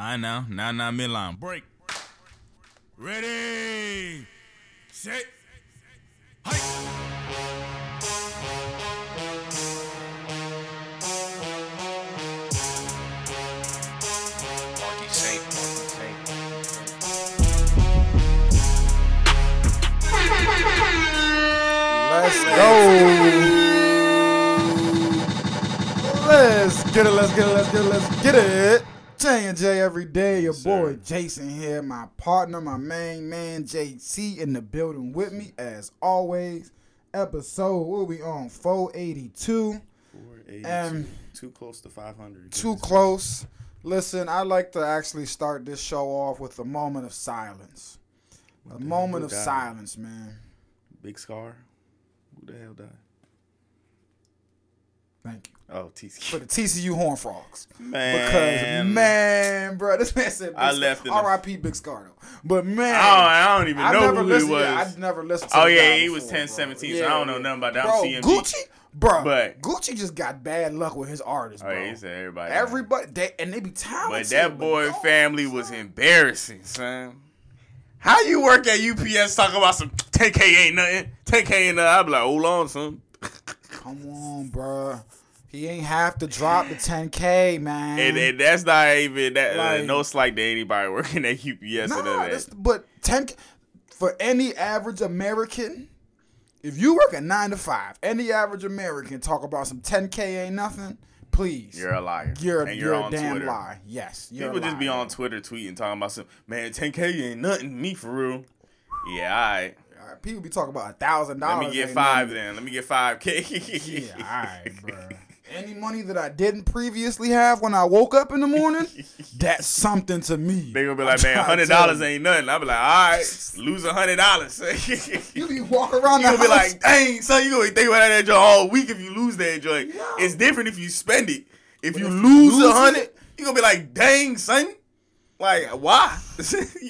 I know. Now, now, midline. Break. Ready. Set. Hike. Let's go. Let's get it, let's get it, let's get it, let's get it. J and J every day. Your boy Jason here, my partner, my main man JC in the building with me as always. Episode what we on 482. 482. Um, too close to 500. Too close. Listen, I like to actually start this show off with a moment of silence. A moment of silence, man. Big Scarr. Who the hell died? Thank you. Oh, TCU. For the TCU Horn Frogs. Man. Because man, bro, this man said Big I left R.I.P. Big Scarr though. But man, I don't, I don't even I know never who he was. Yeah, I never listened. to Oh, yeah, he was before, 10, bro. 17, so I don't know nothing about that. I'm Bro, CMG. Gucci, bro, But- Gucci just got bad luck with his artists, oh, bro. yeah, he said everybody. Everybody, they, and they be talented. But that boy don't- family was embarrassing, son. How you work at UPS talking about some 10K ain't nothing? 10K ain't nothing. I be like, hold on, son. Come on, bro. He ain't have to drop the 10K, man. And, and that's not even that. uh, no slight to anybody working at UPS or Nah, of that. but 10 for any average American, if you work a nine to five, any average American talk about some 10K ain't nothing, please. You're a liar. You're, and you're, you're a damn Twitter. lie. Yes. People just be on Twitter tweeting talking about some man 10K ain't nothing to me for real. Yeah, all right. All right, people be talking about a thousand dollars. Let me get five nothing. then. Let me get five K. Yeah, all right, bro. Any money that I didn't previously have when I woke up in the morning, that's something to me. They gonna be I'm like, man, hundred dollars ain't nothing. I'll be like, all right, lose a hundred dollars. You You be walking around the gonna be like, dang, son, you gonna be thinking about that joint all week if you lose that joint. Yeah. It's different if you spend it. If you if you lose lose a hundred, you gonna be like, dang, son. Like, why? you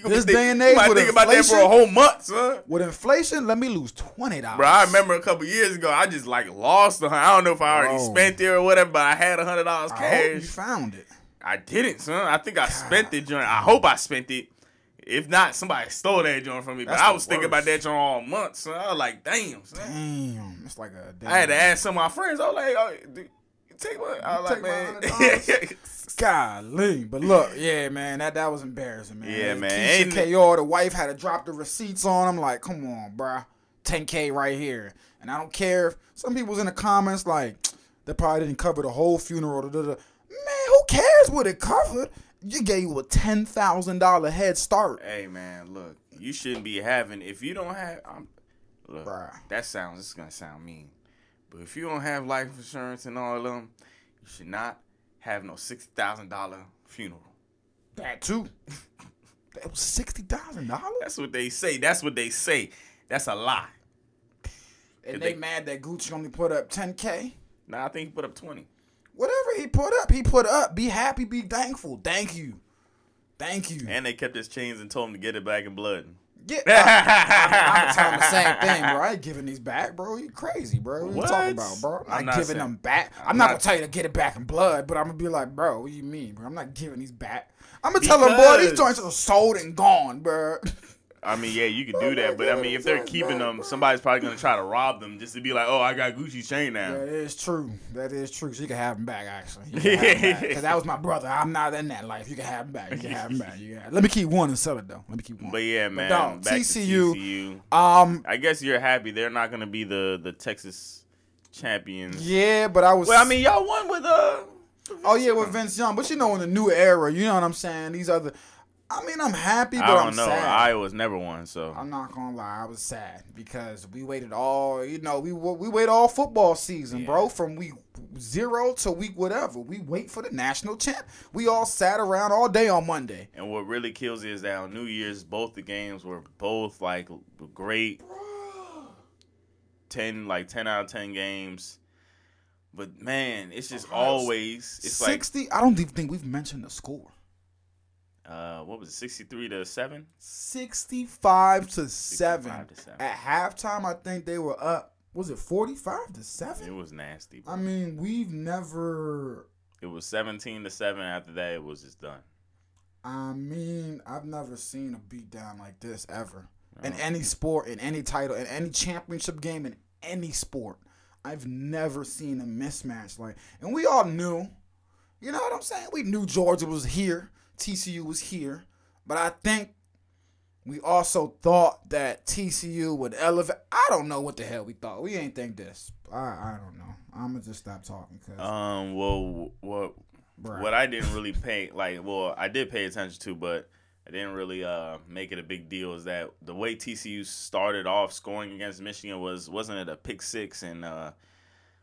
This be day and you age might with think about that for a inflation- whole month, son. with inflation, let me lose twenty dollars. Bro, I remember a couple years ago, I just like lost the. I don't know if I already Bro. spent it or whatever, but I had a hundred dollars hope you cash. found it. I didn't, son. I think I spent the joint. I hope I spent it. If not, somebody stole that joint from me. That's but I was thinking about that joint all month, son. I was like, damn, son. Damn, it's like a. Damn. I had to ask some of my friends. I was like, oh, dude, take my. I was like, man. $100? Golly, but look, yeah, man, that that was embarrassing, man. Yeah, man. Keisha KR, the wife had to drop the receipts on. I'm like, come on, bruh. 10k right here, and I don't care. If some people's in the comments like, they probably didn't cover the whole funeral. da, da, da. Man, who cares what it covered? You gave you a ten thousand dollar head start. hey, man, look, you shouldn't be having if you don't have. I'm, look, Bruh. that sounds. It's gonna sound mean, but if you don't have life insurance and all of them, you should not have no sixty thousand dollar funeral. That too. that was sixty thousand dollars. That's what they say. That's what they say. That's a lie. And they- they mad that Gucci only put up ten k. Nah, I think he put up twenty. Whatever he put up, he put up. Be happy, be thankful. Thank you. Thank you. And they kept his chains and told him to get it back in blood. Yeah, I, am telling the same thing, bro. I ain't giving these back, bro. You crazy, bro. What, you talking about, bro? I'm, I'm not, giving saying- them back. I'm, I'm not, gonna tell you to get it back in blood, but I'm gonna be like, bro, what you mean, bro? I'm not giving these back. I'm gonna tell them, boy, these joints are sold and gone, bro. I mean, yeah, you could do that, but I mean, if they're keeping them, somebody's probably gonna try to rob them just to be like, "Oh, I got Gucci chain now." That is true. That is true. So you can have them back, actually. Because that was my brother. I'm not in that life. You can have them back. You can have them back. You have- Let me keep one and sell it though. Let me keep one. But yeah, man, dog, back TCU, to TCU. um, I guess you're happy they're not gonna be the the Texas champions. yeah, but I was. Well, I mean, y'all won with uh. Oh yeah, with Vince Young, but you know, in the new era, you know what I'm saying. These other, I mean, I'm happy, but I don't am know. sad. Iowa's never won, so I'm not gonna lie, I was sad because we waited all, you know, we we wait all football season, bro, from week zero to week whatever. We wait for the national champ. We all sat around all day on Monday. And what really kills is that on New Year's, both the games were both like great. Ten like ten out of ten games. But man, it's just always it's like Sixty. I don't even think we've mentioned the score. Uh what was it, sixty three to seven? Sixty-five to seven. 65 to seven. At halftime, I think they were up. Was it forty-five to seven? It was nasty. Bro. I mean, we've never. It was seventeen to seven. After that, it was just done. I mean, I've never seen a beatdown like this ever. In any sport, in any title, in any championship game, in any sport. I've never seen a mismatch like and we all knew. You know what I'm saying? We knew Georgia was here, TCU was here, but I think we also thought that TCU would elevate. I don't know what the hell we thought. We ain't think this. I I don't know. I'm gonna just stop talking because Um. Well, what Bruh. what I didn't really pay like, well, I did pay attention to, but I didn't really uh make it a big deal. Is that the way TCU started off scoring against Michigan was wasn't it a pick six and uh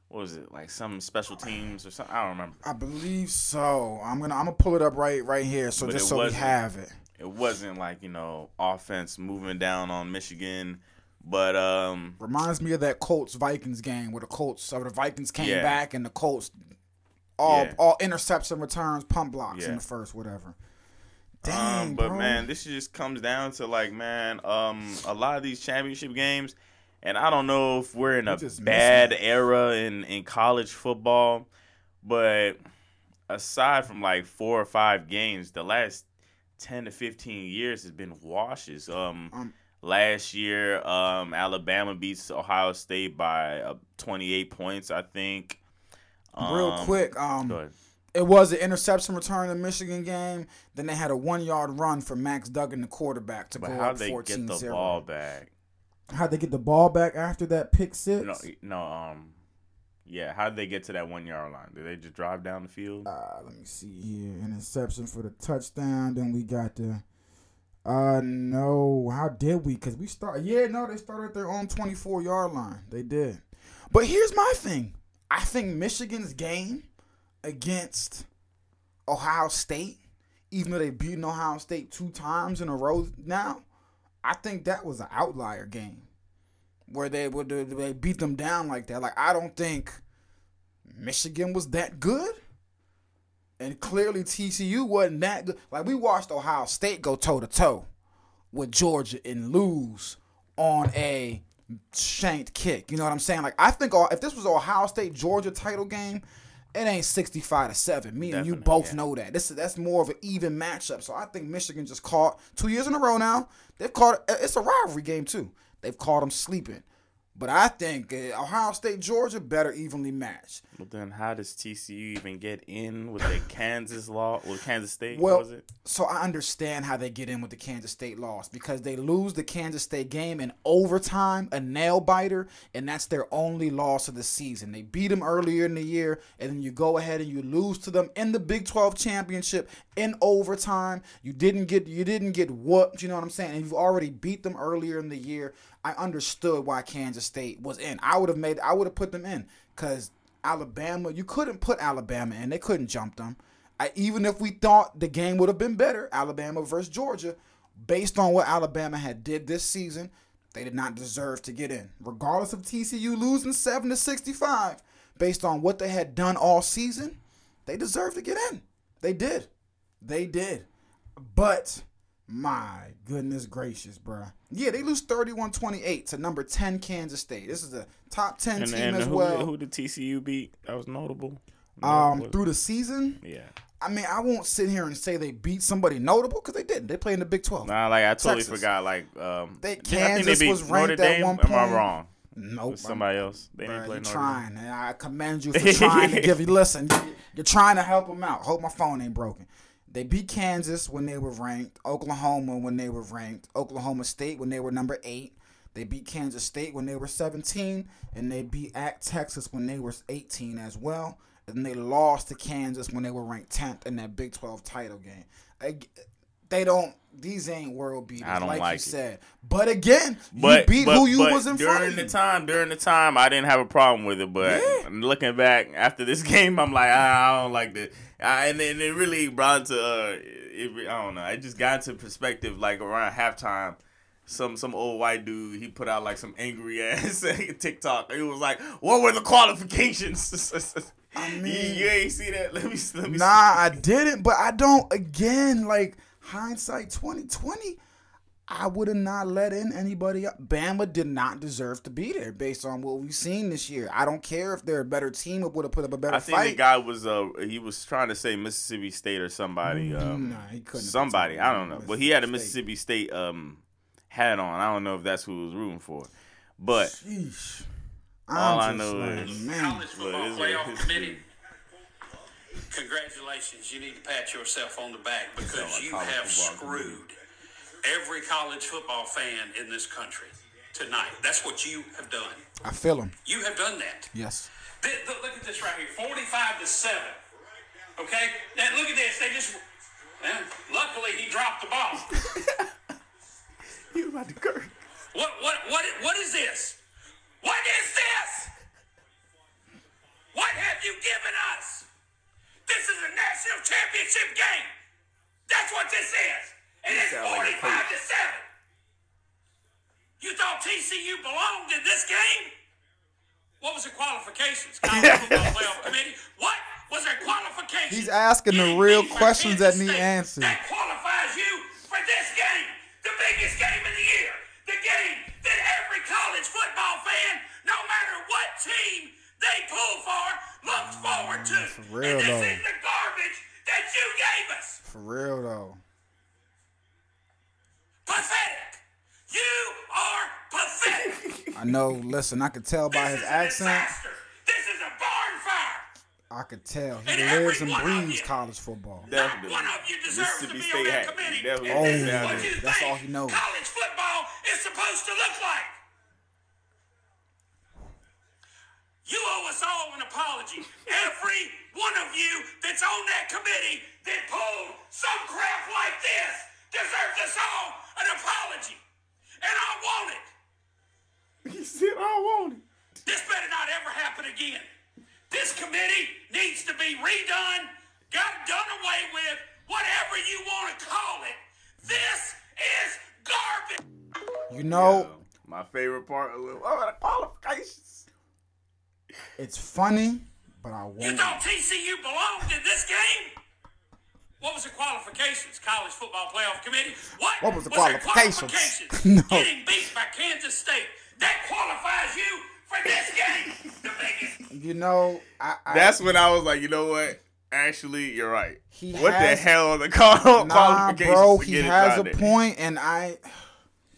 what was it like some special teams or something? I don't remember. I believe so. I'm gonna I'm gonna pull it up right right here. So But just so we have it. It wasn't like you know offense moving down on Michigan, but um Reminds me of that Colts Vikings game where the Colts or the Vikings came Yeah. back and the Colts all Yeah. all interception returns, punt blocks in the first, whatever. Dang, Um, but bro. man, this just comes down to like, man, um, a lot of these championship games, and I don't know if we're in a bad era in in college football, but aside from like four or five games, the last ten to fifteen years has been washes. Um, Um, last year, um, Alabama beats Ohio State by uh, twenty eight points, I think. real Um, quick, um, it was an interception return in the Michigan game. Then they had a one yard run for Max Duggan, the quarterback, to But go how up they 14 get the ball back? How'd they get the ball back after that pick six? No, no, um, yeah. How did they get to that one yard line? Did they just drive down the field? Uh, let me see here. An interception for the touchdown. Then we got the. Uh no, how did we? Cause we start. Yeah, no, they started at their own twenty four yard line. They did. But here's my thing. I think Michigan's game against Ohio State, even though they've beaten Ohio State two times in a row now, I think that was an outlier game where they would they beat them down like that. Like I don't think Michigan was that good. And clearly TCU wasn't that good. Like we watched Ohio State go toe to toe with Georgia and lose on a shanked kick. You know what I'm saying? Like I think if this was Ohio State Georgia title game, it ain't 65 to 7. Me and you both yeah. know that. This is that's more of an even matchup. So I think Michigan just caught two years in a row now. They've caught it's a rivalry game too. They've caught them sleeping. But I think uh, Ohio State Georgia better evenly matched. But then, how does TCU even get in with the Kansas law? With Kansas State, Well, was it? so I understand how they get in with the Kansas State loss because they lose the Kansas State game in overtime, a nail biter, and that's their only loss of the season. They beat them earlier in the year, and then you go ahead and you lose to them in the Big 12 championship in overtime. You didn't get you didn't get whooped, you know what I'm saying? And you've already beat them earlier in the year. I understood why Kansas State was in. I would have made I would have put them in because Alabama, you couldn't put Alabama in. They couldn't jump them. I, even if we thought the game would have been better, Alabama versus Georgia, based on what Alabama had did this season, they did not deserve to get in. Regardless of TCU losing 7 to 65, based on what they had done all season, they deserve to get in. They did. They did. But my goodness gracious, bruh. Yeah, they lose 31-28 to number 10 Kansas State. This is a top 10 And, team and as who, well. who did TCU beat? That was notable. um, through the season, yeah. I mean, I won't sit here and say they beat somebody notable because they didn't. They play in the Big 12. Nah, like I totally Texas. forgot. Like, um, They- yeah, I think they Kansas beat was Notre ranked at one Am I wrong? Nope. With somebody else. They didn't Bruh, play you're Notre trying. And I commend you for trying to give you. Listen, you're trying to help them out. Hope my phone ain't broken. They beat Kansas when they were ranked. Oklahoma when they were ranked. Oklahoma State when they were number eight. They beat Kansas State when they were 17, and they beat at Texas when they were 18 as well. And they lost to Kansas when they were ranked 10th in that Big 12 title game. They don't. These ain't world beaters, I don't like, like you it. said. But again, But you beat but- who you was in during front of the time. During the time, I didn't have a problem with it. But Yeah. looking back after this game, I'm like, ah, I don't like this. I, and then it really brought to uh, it, I don't know. It just got into perspective like around halftime. Some some old white dude he put out like some angry ass TikTok. It was like, what were the qualifications? I you, mean- you ain't see that? Let me let me. Nah, I didn't, but I don't. Again, like hindsight twenty twenty. I would have not let in anybody up. Bama did not deserve to be there based on what we've seen this year. I don't care if they're a better team or would have put up a better I think fight. the guy was uh he was trying to say Mississippi State or somebody. Um, Nah, he couldn't somebody I don't know, but he had a Mississippi Mississippi State um hat on. I don't know if that's who he was rooting for, but Sheesh. All I I'm know like, is- man, College Football But is it- Playoff Committee, congratulations. You need to pat yourself on the back because you have screwed every college football fan in this country tonight. That's what you have done. I feel him. You have done that. Yes. Th- th- Look at this right here 45 to 7. Okay? Now look at this. They just. Well, luckily, he dropped the ball. he was about to curse. What what what what is this? What is this? What have you given us? This is a national championship game. That's what this is. And it's sound like 45 to 7. You thought TCU belonged in this game? What was the qualifications? Playoff Committee. What was their qualifications? He's asking the real questions that need answered. That qualifies you for this game, the biggest game of the year, the game that every college football fan, no matter what team they pull for, forward to. for real, and this though. is the garbage that you gave us. For real though. Pathetic. You are pathetic. I know. Listen, I could tell by this his is a accent. disaster. This is a barn fire. I could tell he And lives and one breathes you. college football. Definitely. Not one of you oh, deserves to be State on that hat. committee. Definitely. And this Oh, what you that's think all he knows. College football is supposed to look like. You owe us all an apology. Every one of you that's on that committee that pulled some crap like this deserves us all an apology. And I want it. He said, "I want it." This better not ever happen again. This committee needs to be redone, got done away with, whatever you want to call it. This is garbage. You know, my favorite part of it. What the qualifications? It's funny, but I won't. You thought TCU belonged in this game? What was the qualifications? College Football Playoff Committee? What, What was the their qualifications? qualifications? No. Getting beat by Kansas State. That qualifies you for this game. The biggest. You know, I, I That's when I was like, you know what? Actually, you're right. He what has- the hell the call- nah, qualifications? bro. He has a there? point, and I.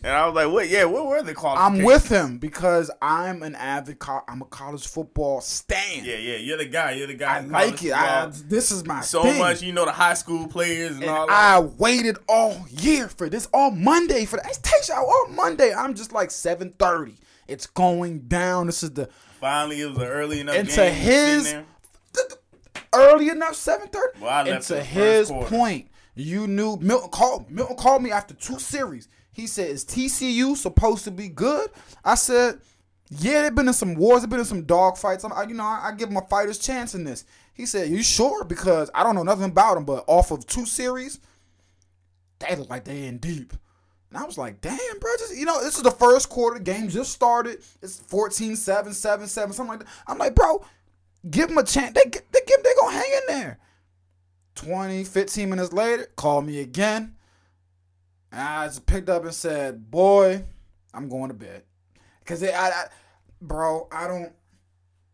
And I was like, what? Yeah, what were the qualifications? I'm with him because I'm an avid. Co- I'm a college football stan. Yeah, yeah. You're the guy. You're the guy. I like it. I, this is my so thing. much. You know the high school players and, And all that. I waited all year for this, all Monday for that. It takes out all Monday. I'm just like 7:30. It's going down. This is the Finally, it was an early enough And to game. his- early enough 7:30. Well, I left and to his point, you knew Milton called Milton called me after two series. He said, "Is TCU supposed to be good?" I said, "Yeah, they've been in some wars. They've been in some dog fights. I, you know, I, I give them a fighter's chance in this." He said, "You sure?" Because I don't know nothing about them, but off of two series, they look like they in deep. And I was like, damn, bro, just, you know, this is the first quarter. The game just started. It's 14 7, 7 7, something like that. I'm like, bro, give them a chance. They, they, give, they going to hang in there. 20, 15 minutes later, call me again. And I just picked up and said, "Boy, I'm going to bed," because I, I, bro, I don't.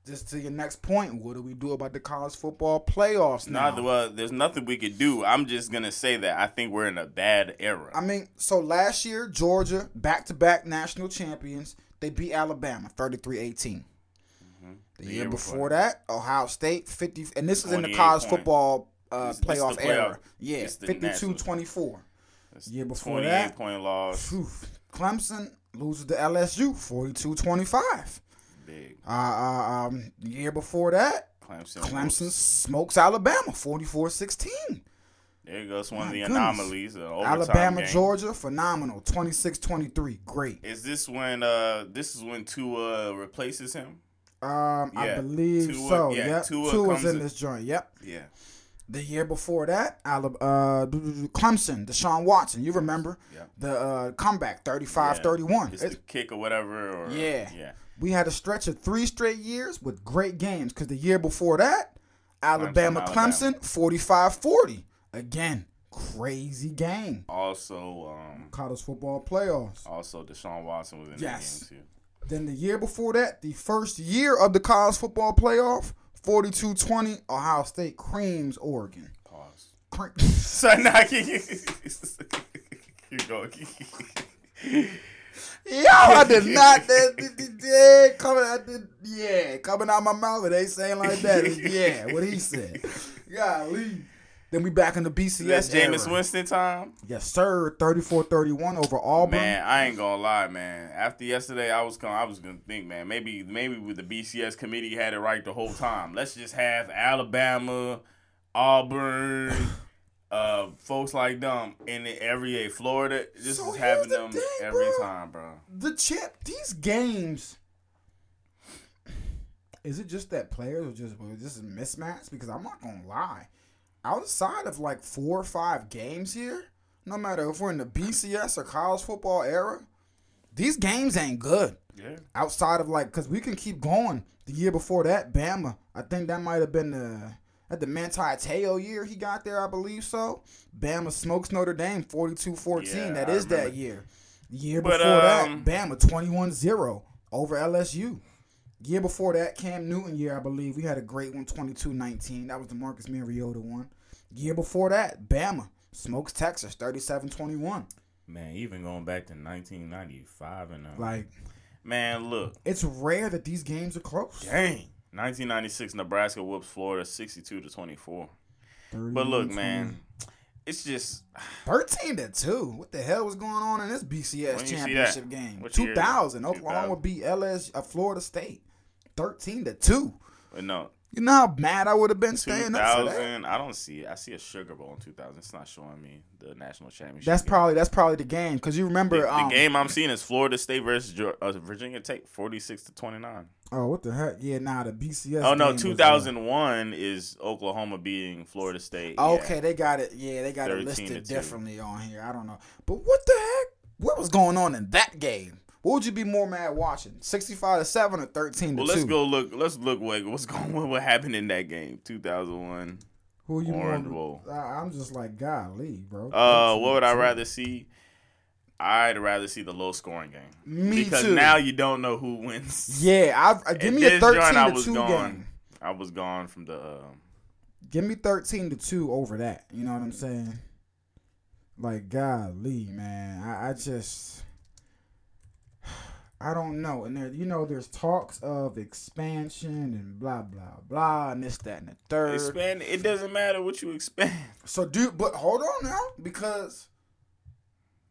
Just to your next point, what do we do about the college football playoffs now? Well, there's nothing we could do. I'm just gonna say that I think we're in a bad era. I mean, so last year Georgia back-to-back national champions, they beat Alabama 33-18. Mm-hmm. The, year, year before, that, Ohio State 50 and this is in the college point. football uh, playoff, the playoff era. Yeah, 52-24. It's year before 28 that, point loss. Clemson loses to LSU 42-25. Big. Uh, uh, um, year before that, Clemson, Clemson smokes Alabama 44-16. There goes one My of the goodness. anomalies. Alabama, game. Georgia, phenomenal. 26-23, great. Is this when uh this is when Tua replaces him? Um, yeah. I believe Tua, so. Yeah, yep. Tua, Tua's in this joint. Yep. Yeah. The year before that, Alabama, uh, Clemson, Deshaun Watson. You remember Yeah. the uh, comeback, 35-31. It's It- the kick or whatever. Or, yeah. Yeah. We had a stretch of three straight years with great games because the year before that, Alabama, Alabama. Clemson, 45-40. Again, crazy game. Also, um, College football playoffs. also Deshaun Watson was in Yes. that game too. Then the year before that, the first year of the college football playoff, 42-20, Ohio State creams Oregon. Pause. Cre- now keep going. Yo, I did not. That, that- that- coming, I did, yeah, coming out my mouth. It ain't saying like that. It's, yeah, what he said. Golly. Then we back in the BCS. That's Jameis. Winston time. Yes, sir. 34-31 over Auburn. Man, I ain't gonna lie, man. After yesterday, I was gonna, I was gonna think, man, maybe, maybe with the BCS committee had it right the whole time. Let's just have Alabama, Auburn, uh, folks like them in the every A. Florida, just So having the them thing, every bro. time, bro. the chip, these games. Is it just that players are just well, this is mismatch? Because I'm not gonna lie, outside of like four or five games here, no matter if we're in the BCS or college football era, these games ain't good. Yeah. Outside of like, cause we can keep going. The year before that, Bama, I think that might have been the at the Manti Te'o year he got there, I believe so. Bama smokes Notre Dame 42-14. Yeah, that that year. The year But, before um, that, Bama 21-0 over LSU. Year before that, Cam Newton year, I believe. We had a great one, 22-19. That was the Marcus Mariota one. Year before that, Bama smokes Texas 37-21. Man, even going back to 1995 and uh, Like, man, look, it's rare that these games are close. dang, 1996 Nebraska whoops Florida 62 to 24. But look, man, it's just 13 to 2. What the hell was going on in this BCS When you see championship game? What year is it? 2000. Oklahoma 2000. beat LS uh, Florida State. 13 to 2. but no. You know how mad I would have been staying up for that? 2000, I don't see it. I see a Sugar Bowl in 2000. It's not showing me the national championship. That's game. probably that's probably the game cuz you remember the, the um, game I'm seeing is Florida State versus uh, Virginia Tech, 46 to 29. Oh, what the heck? Yeah, nah, the BCS Oh no, game was, uh, 2001 is Oklahoma beating Florida State. Yeah. Okay, they got it. Yeah, they got it listed differently on here. I don't know. But what the heck? What was going on in that game? What would you be more mad watching? 65 to 7 or 13 to Well, 2? let's go look. Let's look what what's going on. What happened in that game? 2001. Who you Orange Bowl. I, I'm just like, golly, bro. Uh, 13 what would I rather see? I'd rather see the low scoring game. Me because too. now you don't know who wins. Yeah, I've, uh, give me a 13 joint, I to was 2 gone. game. I was gone from the. Uh, Give me 13 to 2 over that. You know what I'm saying? Like, golly, man. I, I just. I don't know. And there, you know, there's talks of expansion and blah, blah, blah, and this, that, and the third. expand. It doesn't matter what you expand. So, dude, but hold on now, because,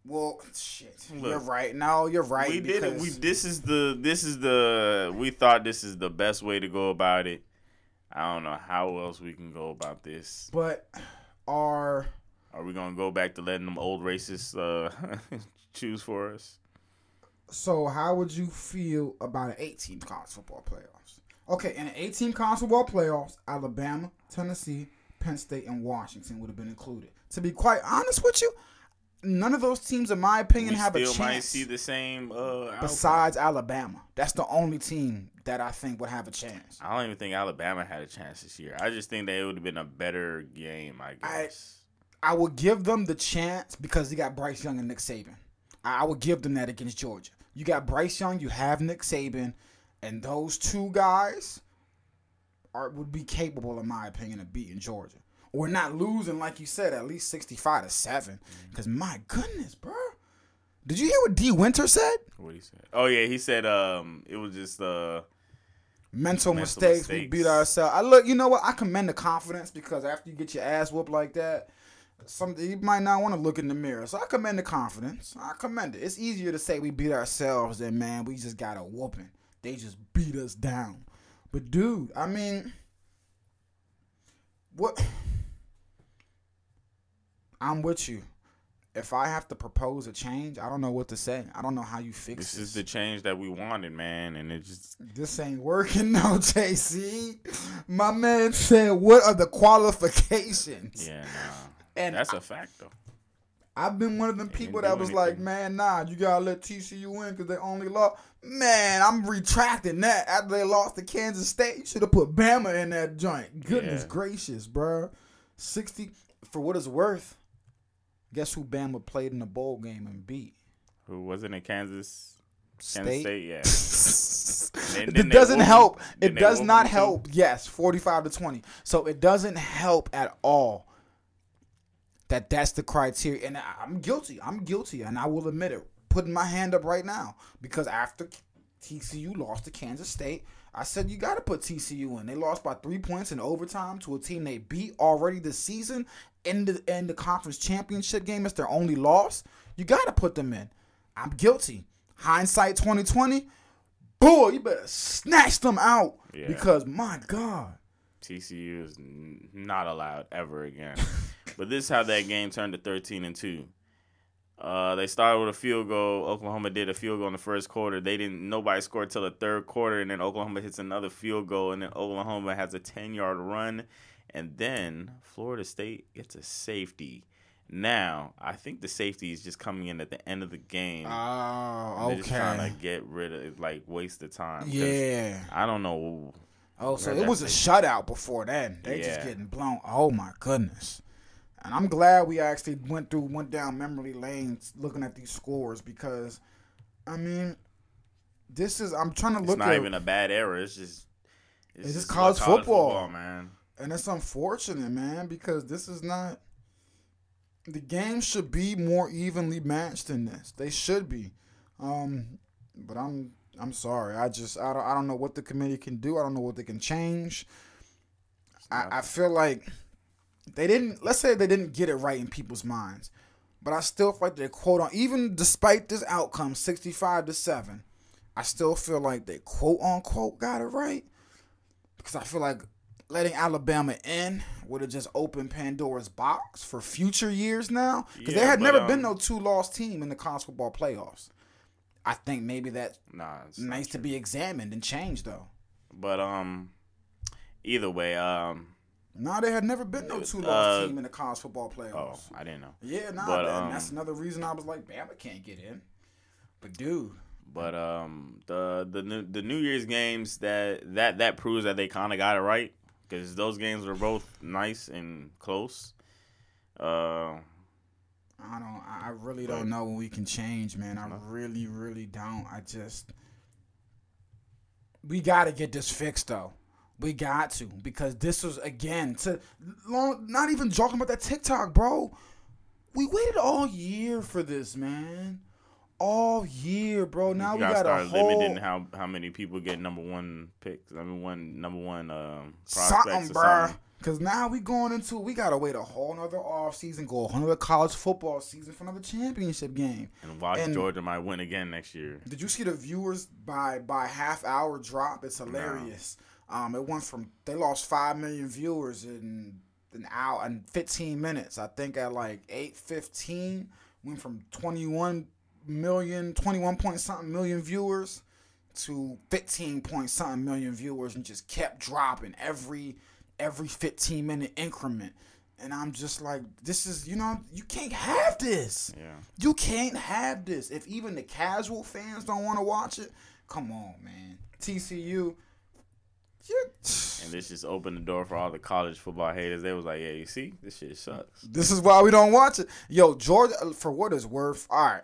well, shit, Look, you're right. No, you're right. we did it. We this is the this is the we thought this is the best way to go about it. I don't know how else we can go about this. But are Are we gonna go back to letting them old racists uh, choose for us? So? How would you feel about an 18 college football playoffs? Okay, in an 18 college football playoffs, Alabama, Tennessee, Penn State, and Washington would have been included. To be quite honest with you, none of those teams, in my opinion, We have a still might chance. see the same. Uh, besides Alabama, that's the only team that I think would have a chance. I don't even think Alabama had a chance this year. I just think that it would have been a better game. I I- guess. I would give them the chance because they got Bryce Young and Nick Saban. I I would give them that against Georgia. You got Bryce Young, you have Nick Saban, and those two guys are would be capable, in my opinion, of beating Georgia. Or not losing, like you said, at least sixty-five to seven. Because my goodness, bro, did you hear what D Winter said? what he said? Oh yeah, he said um it was just uh Mental, Mental mistakes, we beat ourselves. I look, you know what? I commend the confidence because after you get your ass whooped like that, some you might not want to look in the mirror. So I commend the confidence. I commend it. It's easier to say we beat ourselves than man, we just got a whooping. They just beat us down. But dude, I mean, what? I'm with you. If I have to propose a change, I don't know what to say. I don't know how you fix this this. is the change that we wanted, man, and it just This ain't working no, JC. My man said, "What are the qualifications?" yeah, nah. And That's a fact though. I've been one of them people that was like, "Man, nah, you gotta let TCU win because they only lost." Man, I'm retracting that after they lost to Kansas State. You should have put Bama in that joint. Goodness Yeah. gracious, bruh. Sixty for what it's worth. Guess who Bama played in the bowl game and beat? Who wasn't in Kansas? State. Kansas State, yeah. It then they doesn't help. It does not help. Yes, 45 to 20. So it doesn't help at all that that's the criteria. And I'm guilty. I'm guilty. And I will admit it. Putting my hand up right now. Because after TCU lost to Kansas State, I said you got to put TCU in. They lost by three points in overtime to a team they beat already this season in the in the conference championship game. It's their only loss. You got to put them in. I'm guilty. Hindsight 2020. Boy, you better snatch them out Yeah. because my God. TCU is n- not allowed ever again. but this is how that game turned to 13 and 2. Uh, they started with a field goal. Oklahoma did a field goal in the first quarter. They didn't. Nobody scored till the third quarter, and then Oklahoma hits another field goal, and then Oklahoma has a 10 yard run, and then Florida State gets a safety. Now, I think the safety is just coming in at the end of the game. Oh, They're just trying to get rid of like waste the time. Yeah. I don't know. Oh, so it was a shutout before then. They just Yeah. getting blown. Oh my goodness. And I'm glad we actually went through, went down memory lanes looking at these scores because, I mean, this is. I'm trying to look. It's not at, even a bad era. It's just It's just about college football. man. and it's unfortunate, man, because this is not. The game should be more evenly matched than this. They should be, um, but I'm. I'm sorry. I just. I don't. I don't know what the committee can do. I don't know what they can change. I, I feel like they didn't. Let's say they didn't get it right in people's minds, but I still feel like they quote on. Even despite this outcome, sixty-five to seven, I still feel like they quote unquote got it right because I feel like letting Alabama in would have just opened Pandora's box for future years now because Yeah, there had but, never um, been no two-loss team in the college football playoffs. I think maybe that's Nah, nice to be examined and changed though. But um, either way, um, No, there had never been no two-loss Uh, team in the college football playoffs. oh, I didn't know. Yeah, nah, But, that- um, that's another reason I was like, Bama can't get in. But dude, But um, the the new the New Year's games that that that proves that they kind of got it right because those games were both nice and close. Uh, I don't. I I really don't know when we can change, man. I really, really don't. I just. We got to get this fixed, though. We got to because this was again to long. Not even joking about that TikTok, bro. We waited all year for this, man. All year, bro. Now you we got a start whole limiting how how many people get number one picks. I mean, one number one um, prospects something, or something. Cause now we going into we gotta wait a whole nother off season, go a whole nother college football season for another championship game. And watch And- Georgia might win again next year. Did you see the viewers by by half hour drop? It's hilarious. Um, it went from they lost five million viewers in an hour and fifteen minutes. I think at like eight fifteen went from 21 million, 21 point something million viewers to 15 point something million viewers and just kept dropping every every 15 minute increment. And I'm just like, this is, you know, you can't have this. Yeah. You can't have this. If even the casual fans don't want to watch it, come on, man. TCU, And this just opened the door for all the college football haters. They was like, "Yeah, you see, this shit sucks." this is why we don't watch it. Yo, Georgia, for what it's worth, all right,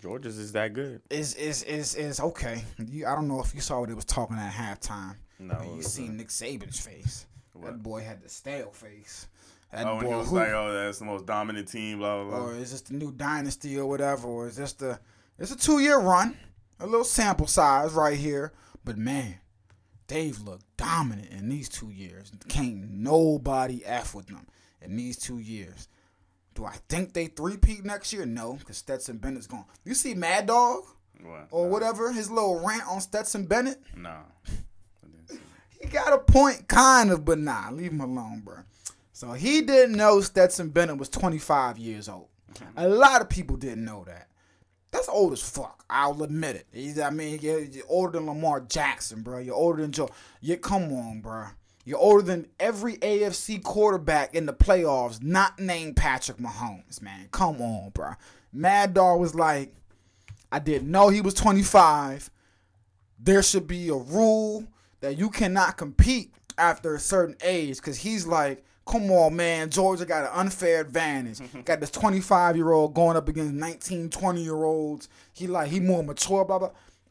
Georgia's is that good. is is is is okay. You, I don't know if you saw what he was talking at halftime. No, But what you seen? Nick Saban's face. That boy had the stale face. That Oh, and he boy, was who- like, "Oh, that's the most dominant team." Blah blah. blah. or is this the new dynasty or whatever, or is this the it's a two year run, a little sample size right here. But man, they've looked dominant in these two years. Can't nobody f with them in these two years. Do I think they three-peat next year? No, because Stetson Bennett's gone. You see Mad Dog What? or whatever, his little rant on Stetson Bennett? No. I didn't see. He got a point, kind of, but nah, leave him alone, bro. So he didn't know Stetson Bennett was 25 years old. A lot of people didn't know that. That's old as fuck. I'll admit it. He's, I mean, you're, you're older than Lamar Jackson, bro. You're older than Joe. You come on, bro. You're older than every AFC quarterback in the playoffs, not named Patrick Mahomes, man. Come on, bro. Mad Dog was like, I didn't know he was 25 there should be a rule that you cannot compete after a certain age because he's like Come on, man. Georgia got an unfair advantage. got this 25 year old going up against 19, 20 year olds. He like he more mature, blah blah.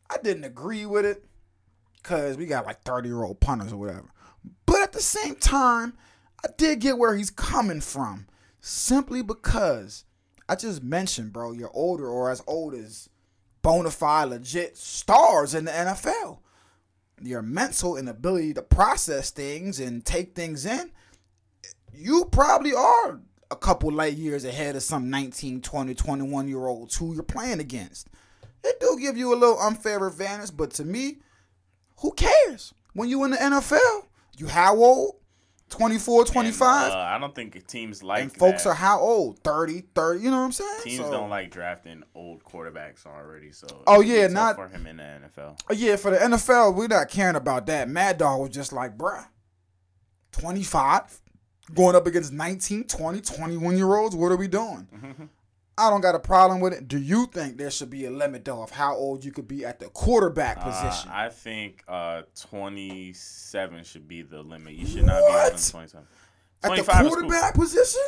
I didn't agree with it because we got like 30 year old punters or whatever. But at the same time, I did get where he's coming from. Simply because I just mentioned, bro, you're older or as old as bona fide legit stars in the NFL. Your mental inability to process things and take things in, you probably are a couple light years ahead of some 19, 20, 21 year olds who you're playing against. It do give you a little unfair advantage, but to me, who cares? When you in the NFL, you how old? 24, 25? And, uh, I don't think teams like and folks that. are how old? 30, 30, you know what I'm saying? Teams So- don't like drafting old quarterbacks already. So Oh, yeah, not- for him in the NFL. Uh, Yeah, for the NFL, we're not caring about that. Mad Dog was just like, bruh, 25, going up against 19, 20, 21 year olds. What are we doing? I don't got a problem with it. Do you think there should be a limit, though, of how old you could be at the quarterback Uh, position? I think uh, 27 should be the limit. You should not be older than 27. at the 25 cool. quarterback position?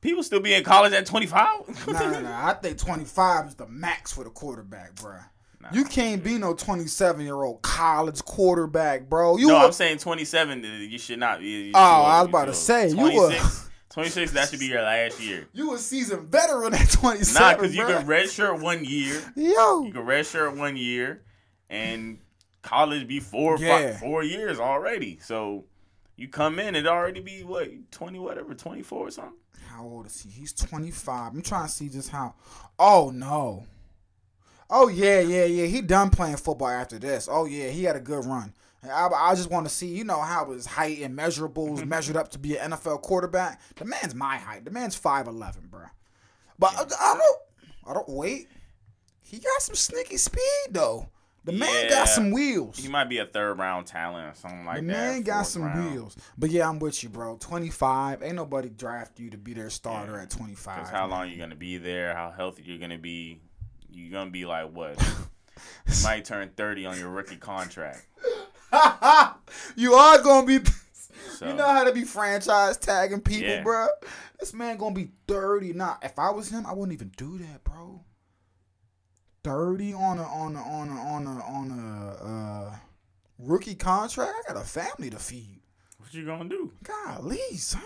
People still be in college at 25. Nah, nah, nah. I think 25 is the max for the quarterback, bruh. You can't be no 27 year old college quarterback, bro. You no, I'm saying 27. uh, You should not be. you Oh, I was about to say, you a- 26, 26, that should be your last year. you a seasoned veteran at 27. Nah, because you can redshirt one year. Yo. You can redshirt one year, and college be four, Yeah. five, four years already. So you come in, it already be what 20, whatever, 24 or something. How old is he? He's 25. I'm trying to see just how. Oh no. Oh yeah, yeah, yeah. He done playing football after this. Oh yeah, he had a good run. I, I just want to see, you know, how his height and measurables mm-hmm. measured up to be an NFL quarterback. The man's my height. The man's 5'11", bro. But I, I don't. I don't wait. He got some sneaky speed though. The man Yeah. got some wheels. He might be a third round talent or something like The that. The man got some round. wheels. But yeah, I'm with you, bro. 25. Ain't nobody draft you to be their starter at 25. Because how long you gonna be there? How healthy you're gonna be? You're gonna be like what? you might turn 30 on your rookie contract. you are gonna be. So You know how to be franchise tagging people, Yeah. bro. This man gonna be thirty. Nah, if I was him, I wouldn't even do that, bro. Thirty on a on a on a on a on a uh, rookie contract. I got a family to feed. what you gonna do? Golly, son.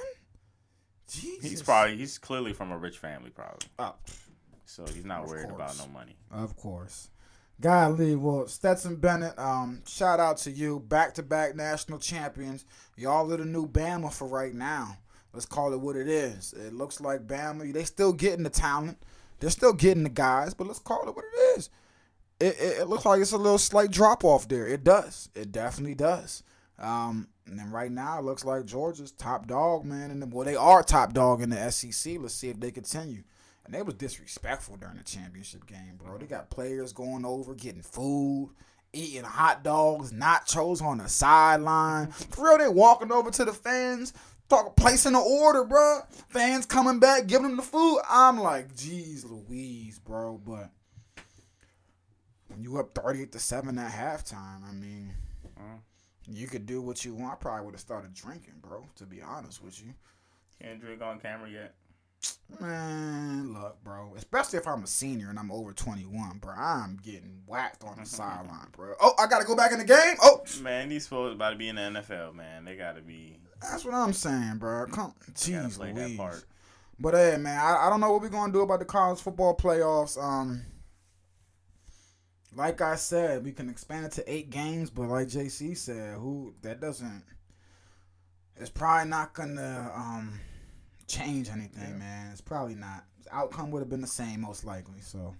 Jesus. He's probably he's clearly from a rich family, probably. Oh, So he's not Of worried about no money. Of course. Golly, well, Stetson Bennett, um, shout out to you. Back to back national champions. Y'all are the new Bama for right now. Let's call it what it is. It looks like Bama, they still getting the talent. They're still getting the guys, but let's call it what it is. It, it, it looks like it's a little slight drop off there. It does. It definitely does. Um, and then right now it looks like Georgia's top dog, man. And well, they are top dog in the SEC. Let's see if they continue. And they was disrespectful during the championship game, bro. They got players going over, getting food, eating hot dogs, nachos on the sideline. For real, they walking over to the fans, talking, placing an order, bro. Fans coming back, giving them the food. I'm like, geez, Louise, bro. But when you up 38 to 7 at halftime, I mean, mm-hmm. you could do what you want. I probably would have started drinking, bro, to be honest with you. Can't drink on camera yet. Man, look, bro. Especially if I'm a senior and I'm over 21, bro. I'm getting whacked on the sideline, bro. Oh, I gotta go back in the game. Oh, Man, these folks about to be in the NFL, man. They gotta be. that's what I'm saying, bro. Come, jeez, play that part. But hey, man, I, I don't know what we're gonna do about the college football playoffs. Um, like I said, we can expand it to eight games, but like JC said, who that doesn't. It's probably not gonna um change anything, man. It's probably not. The outcome would have been the same, most likely. So,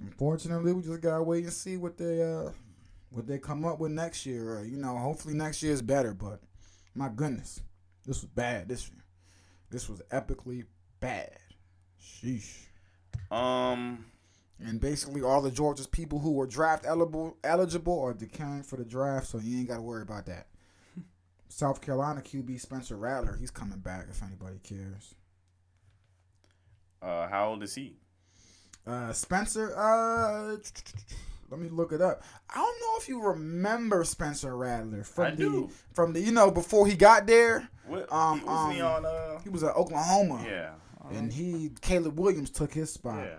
unfortunately, we just gotta wait and see what they uh what they come up with next year. Or, you know, hopefully next year is better. But my goodness, this was bad this year. This was epically bad. Sheesh. Um, And basically, all the Georgia's people who were draft eligible eligible are declaring for the draft, so you ain't got to worry about that. South Carolina QB Spencer Rattler, he's coming back if anybody cares. uh, how old is he? Uh, Spencer, uh, Let me look it up. I don't know if you remember Spencer Rattler from I the do. from the you know before he got there. What, Um, he, wasn't he um, on? Uh, He was at Oklahoma. yeah. And he Caleb Williams took his spot. yeah.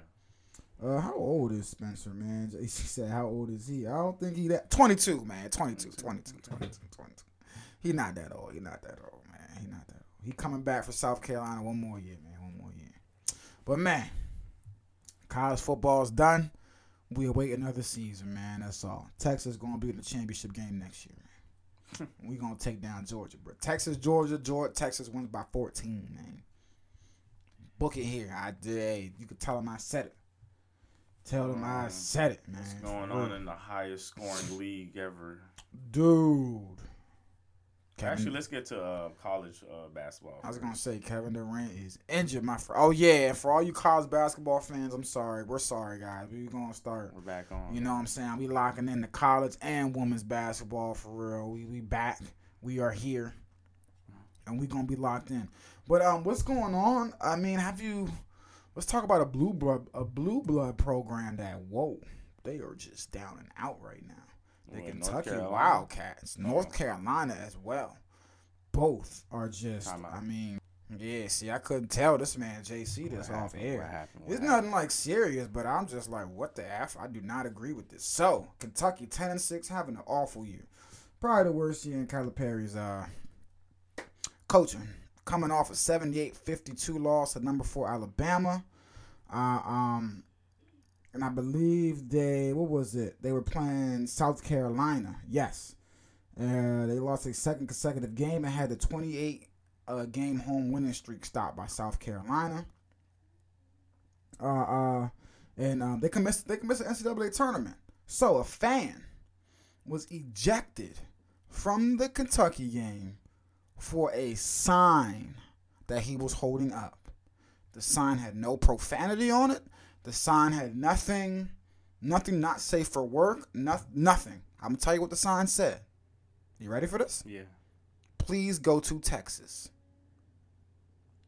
Uh, how old is Spencer, man? He said, how old is he? I don't think he that 22, man. 22, 22, 22, 22. He not that old. He not that old, man. He not that old. He coming back for South Carolina one more year, man. One more year. But man, college football's done. We await another season, man. That's all. Texas gonna be in the championship game next year, man. we gonna take down Georgia, bro. Texas, Georgia, Georgia. Texas wins by 14, man. Book it here. I did. Hey, you could tell them I said it. Tell them I Um, said it, man. What's going on in the highest scoring league ever? dude? Kevin- Actually, let's get to uh, college uh, basketball. I was gonna say Kevin Durant is injured, my friend. Oh yeah, for all you college basketball fans, I'm sorry. We're sorry, guys. We're gonna start. We're back on. You know what I'm saying? We locking in the college and women's basketball for real. We we back. We are here, and we gonna be locked in. But um, what's going on? I mean, have you? Let's talk about a blue blood a blue blood program that whoa, they are just down and out right now. The Kentucky Wildcats, North Carolina as well. Both are just. I mean, yeah. See, I couldn't tell this man JC this What off happened? air. What happened? What It's happened? nothing like serious, but I'm just like, what the f? I do not agree with this. So Kentucky ten and six having an awful year, probably the worst year in Calipari's uh coaching. Coming off a 78-52 loss to number four Alabama, uh, um, and I believe they what was it? They were playing South Carolina. Yes, uh, they lost a second consecutive game and had the 28 uh, game home winning streak stopped by South Carolina uh, uh, and um, they commenced they commenced the NCAA tournament. So a fan was ejected from the Kentucky game for a sign that he was holding up. The sign had no profanity on it. The sign had nothing, nothing not safe for work. Nothing. Nothing. I'm gonna tell you what the sign said. You ready for this? Yeah. Please go to Texas.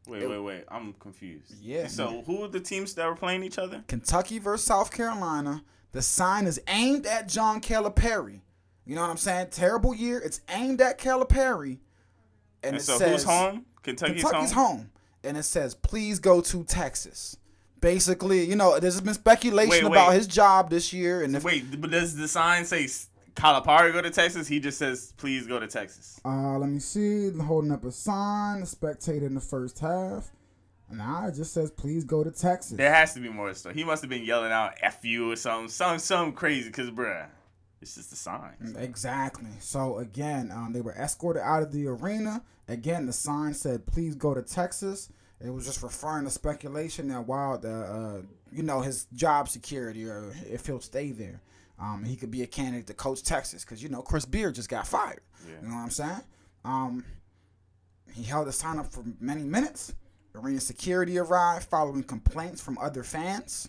Wait, wait, wait. I'm confused. Yeah, So man. who are the teams that were playing each other? Kentucky versus South Carolina. The sign is aimed at John Calipari. You know what I'm saying? Terrible year. It's aimed at Calipari. And, And it so says who's home? Kentucky's, Kentucky's home. home. And it says, please go to Texas. Basically, you know, there's been speculation Wait, about wait. his job this year. And if Wait, but does the sign say Calipari go to Texas? He just says please go to Texas. Uh, let me see. Holding up a sign, a spectator in the first half. Nah, it just says, please go to Texas. There has to be more stuff. He must have been yelling out "f you" or something, something, something crazy. Cause bruh, it's just a sign. Exactly. So again, um, they were escorted out of the arena. Again, the sign said, "Please go to Texas." It was just referring to speculation that while the uh, you know his job security or if he'll stay there, um, he could be a candidate to coach Texas because you know Chris Beard just got fired. You know what I'm saying? Um, he held the sign up for many minutes. Arena security arrived following complaints from other fans.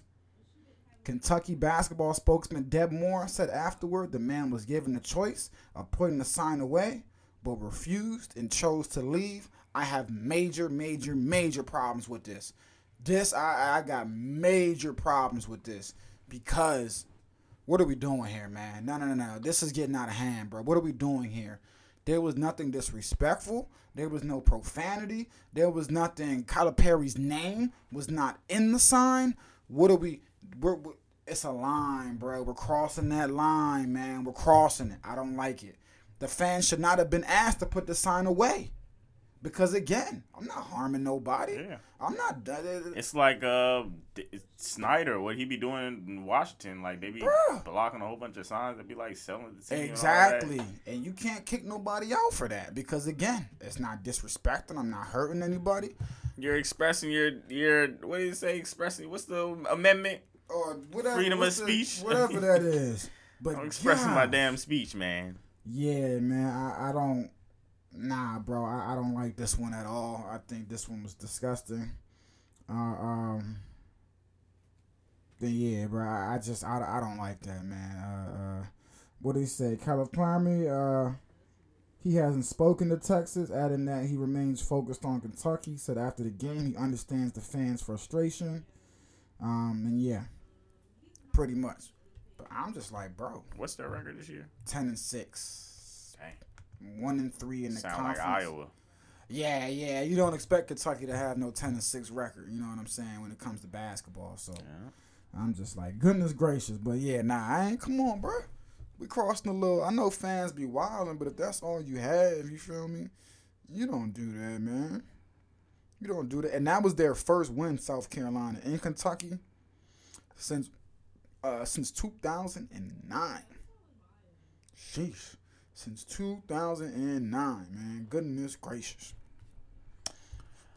Kentucky basketball spokesman Deb Moore said afterward the man was given the choice of putting the sign away, but refused and chose to leave. I have major, major, major problems with this. This I, I got major problems with this because what are we doing here, man? No, no, no, no. This is getting out of hand, bro. What are we doing here? There was nothing disrespectful. There was no profanity. There was nothing. Calipari's name was not in the sign. What are we? We're, we it's a line, bro. We're crossing that line, man. We're crossing it. I don't like it. The fans should not have been asked to put the sign away. Because again, I'm not harming nobody. Yeah. I'm not. Uh, uh, uh, it's like uh Snyder, what he be doing in Washington. Like they be Bruh. blocking a whole bunch of signs. They be like selling the team. and. Exactly. And you can't kick nobody out for that because again, it's not disrespecting. I'm not hurting anybody. You're expressing your your what do you say? Expressing what's the amendment? Or whatever. Freedom of the- speech. whatever that is. But I'm expressing my damn speech, man. Yeah, man. I, I don't. Nah, bro. I, I don't like this one at all. I think this one was disgusting. Uh, um. Then yeah, bro. I, I just I, I don't like that, man. Uh, uh what did he say? Calipari, uh, he hasn't spoken to Texas, adding that he remains focused on Kentucky. Said after the game, he understands the fans' frustration. Um, and yeah, pretty much. But I'm just like, bro, What's their record this year? ten and six. One and three in the Sound conference. like Iowa. Yeah, yeah. You don't expect Kentucky to have no ten and six record. You know what I'm saying when it comes to basketball. So I'm just like, goodness gracious. But yeah, nah, I ain't. Come on, bro. We crossing a little. I know fans be wilding, but if that's all you have, you feel me? You don't do that, man. You don't do that. And that was their first win, South Carolina in Kentucky, since uh since 2009. Sheesh. Since 2009, man. Goodness gracious.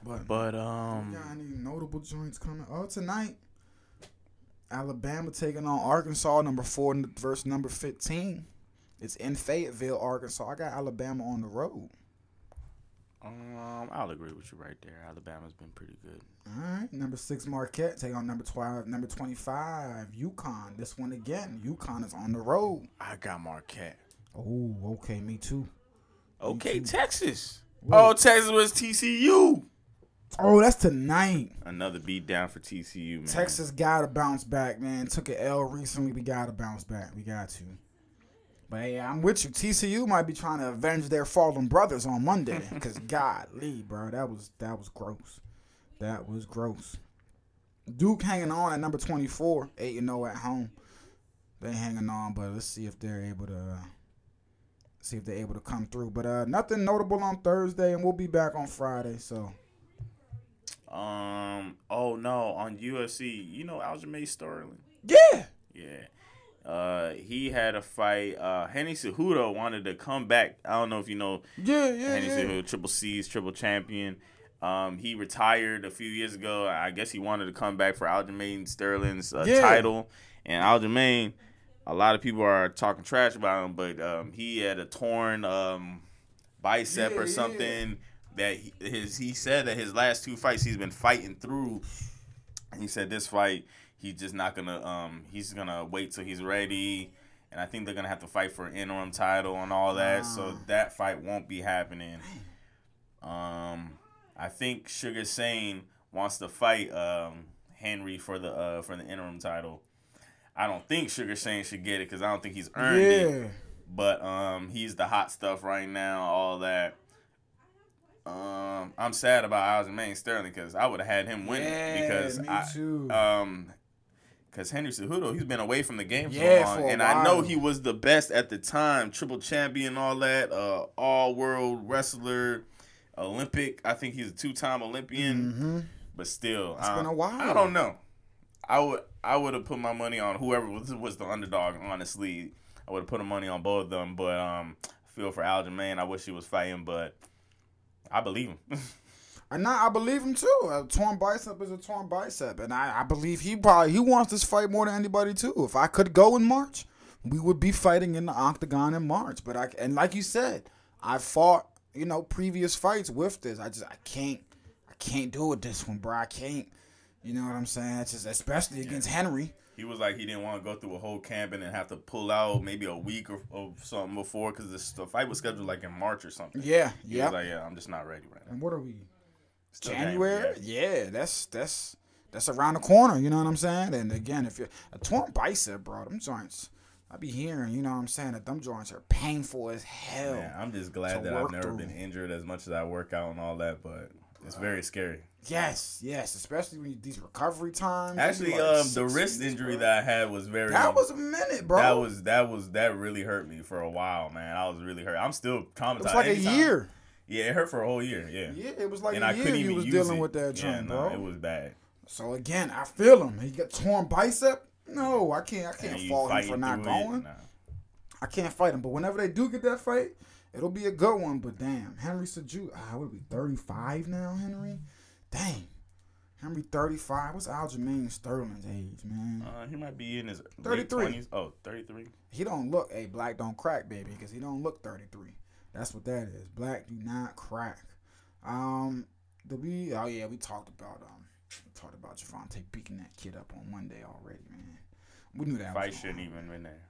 But, But um, got any notable joints coming? Oh, tonight, Alabama taking on Arkansas, number four versus number 15. It's in Fayetteville, Arkansas. I got Alabama on the road. um, I'll agree with you right there. Alabama's been pretty good. All right, number six Marquette take on number twelve, number twenty-five UConn. This one again, UConn is on the road. I got Marquette. Oh, okay, me too. Okay, too. Texas. Oh, Texas was TCU. Oh, that's tonight. Another beat down for TCU, man. Texas got to bounce back, man. Took an L recently. We got to bounce back. We got to. But hey, I'm with you. TCU might be trying to avenge their fallen brothers on Monday. Cause golly, bro, that was that was gross. That was gross. Duke hanging on at number 24, 8 and 0 at home. They hanging on, but let's see if they're able to uh, see if they're able to come through. But uh, nothing notable on Thursday, and we'll be back on Friday. So Um. Oh no, on UFC, you know Aljamain Sterling. yeah, Yeah. Uh, he had a fight. Uh, Henry Cejudo wanted to come back. I don't know if you know yeah, yeah, Henry yeah. Cejudo, Triple C's, Triple Champion. Um, he retired a few years ago. I guess he wanted to come back for Aljamain Sterling's uh, Yeah. title. And Aljamain, a lot of people are talking trash about him, but um, he had a torn um, bicep Yeah, or yeah. something. That he, his he said that his last two fights he's been fighting through. He said this fight he's just not gonna um he's gonna wait till he's ready. And I think they're gonna have to fight for an interim title and all that. So that fight won't be happening. Um, I think Sugar Sane wants to fight um Henry for the uh for the interim title. I don't think Sugar Shane should get it because I don't think he's earned it. But um, he's the hot stuff right now. All that. Um, I'm sad about Aljamain Sterling because I would have had him win Yeah, because I too. um. Because Henry Cejudo, he's been away from the game for Yeah, long, and I know he was the best at the time, triple champion, all that, uh, all world wrestler, Olympic. I think he's a two time Olympian, but still, It's I, been a while. I don't know. I would I would have put my money on whoever was was the underdog. Honestly, I would have put money on both of them. But um, feel for Aljamain. I wish he was fighting, but I believe him. And I, I believe him too. A torn bicep is a torn bicep, and I, I believe he probably he wants this fight more than anybody too. If I could go in March, we would be fighting in the octagon in March. But I and like you said, I fought you know previous fights with this. I just I can't I can't do it this one, bro. I can't. You know what I'm saying? It's just especially against Henry. he was like he didn't want to go through a whole camp and then have to pull out maybe a week or, or something before because the fight was scheduled like in March or something. Yeah, yeah. like, yeah, I'm just not ready right now. and what are we? Still January? January, Yeah, that's that's that's around the corner. You know what I'm saying? And again, if you're a torn bicep, bro, them joints. I be hearing, you know what I'm saying, that them joints are painful as hell. Man, I'm just glad that I've never through. been injured as much as I work out and all that, but it's very scary. Yes, yes, especially when you, these recovery times. Actually, like um, the wrist weeks, injury bro. that I had was very. that was a minute, bro. That was that was that really hurt me for a while, man. I was really hurt. I'm still traumatized. it was like a year. Yeah, it hurt for a whole year. Yeah. Yeah, it was like and a I year couldn't you even was dealing it. with that yeah, no, bro. It was bad. So again, I feel him. He got torn bicep. No, I can't. I can't fault him for not going. nah. I can't fight him. But whenever they do get that fight, it'll be a good one. But damn, Henry Seju, ah, would be 35 now, Henry? Dang. Henry 35. What's Aljamain Sterling's age, man? Uh, he might be in his 33. late 20s. Oh, 33. He don't look, hey, black don't crack, baby, because he don't look 33. That's what that is. Black do not crack. Um, the we oh yeah, we talked about um we talked about Gervonta beating that kid up on Monday already, man. We knew that Fight shouldn't even been there.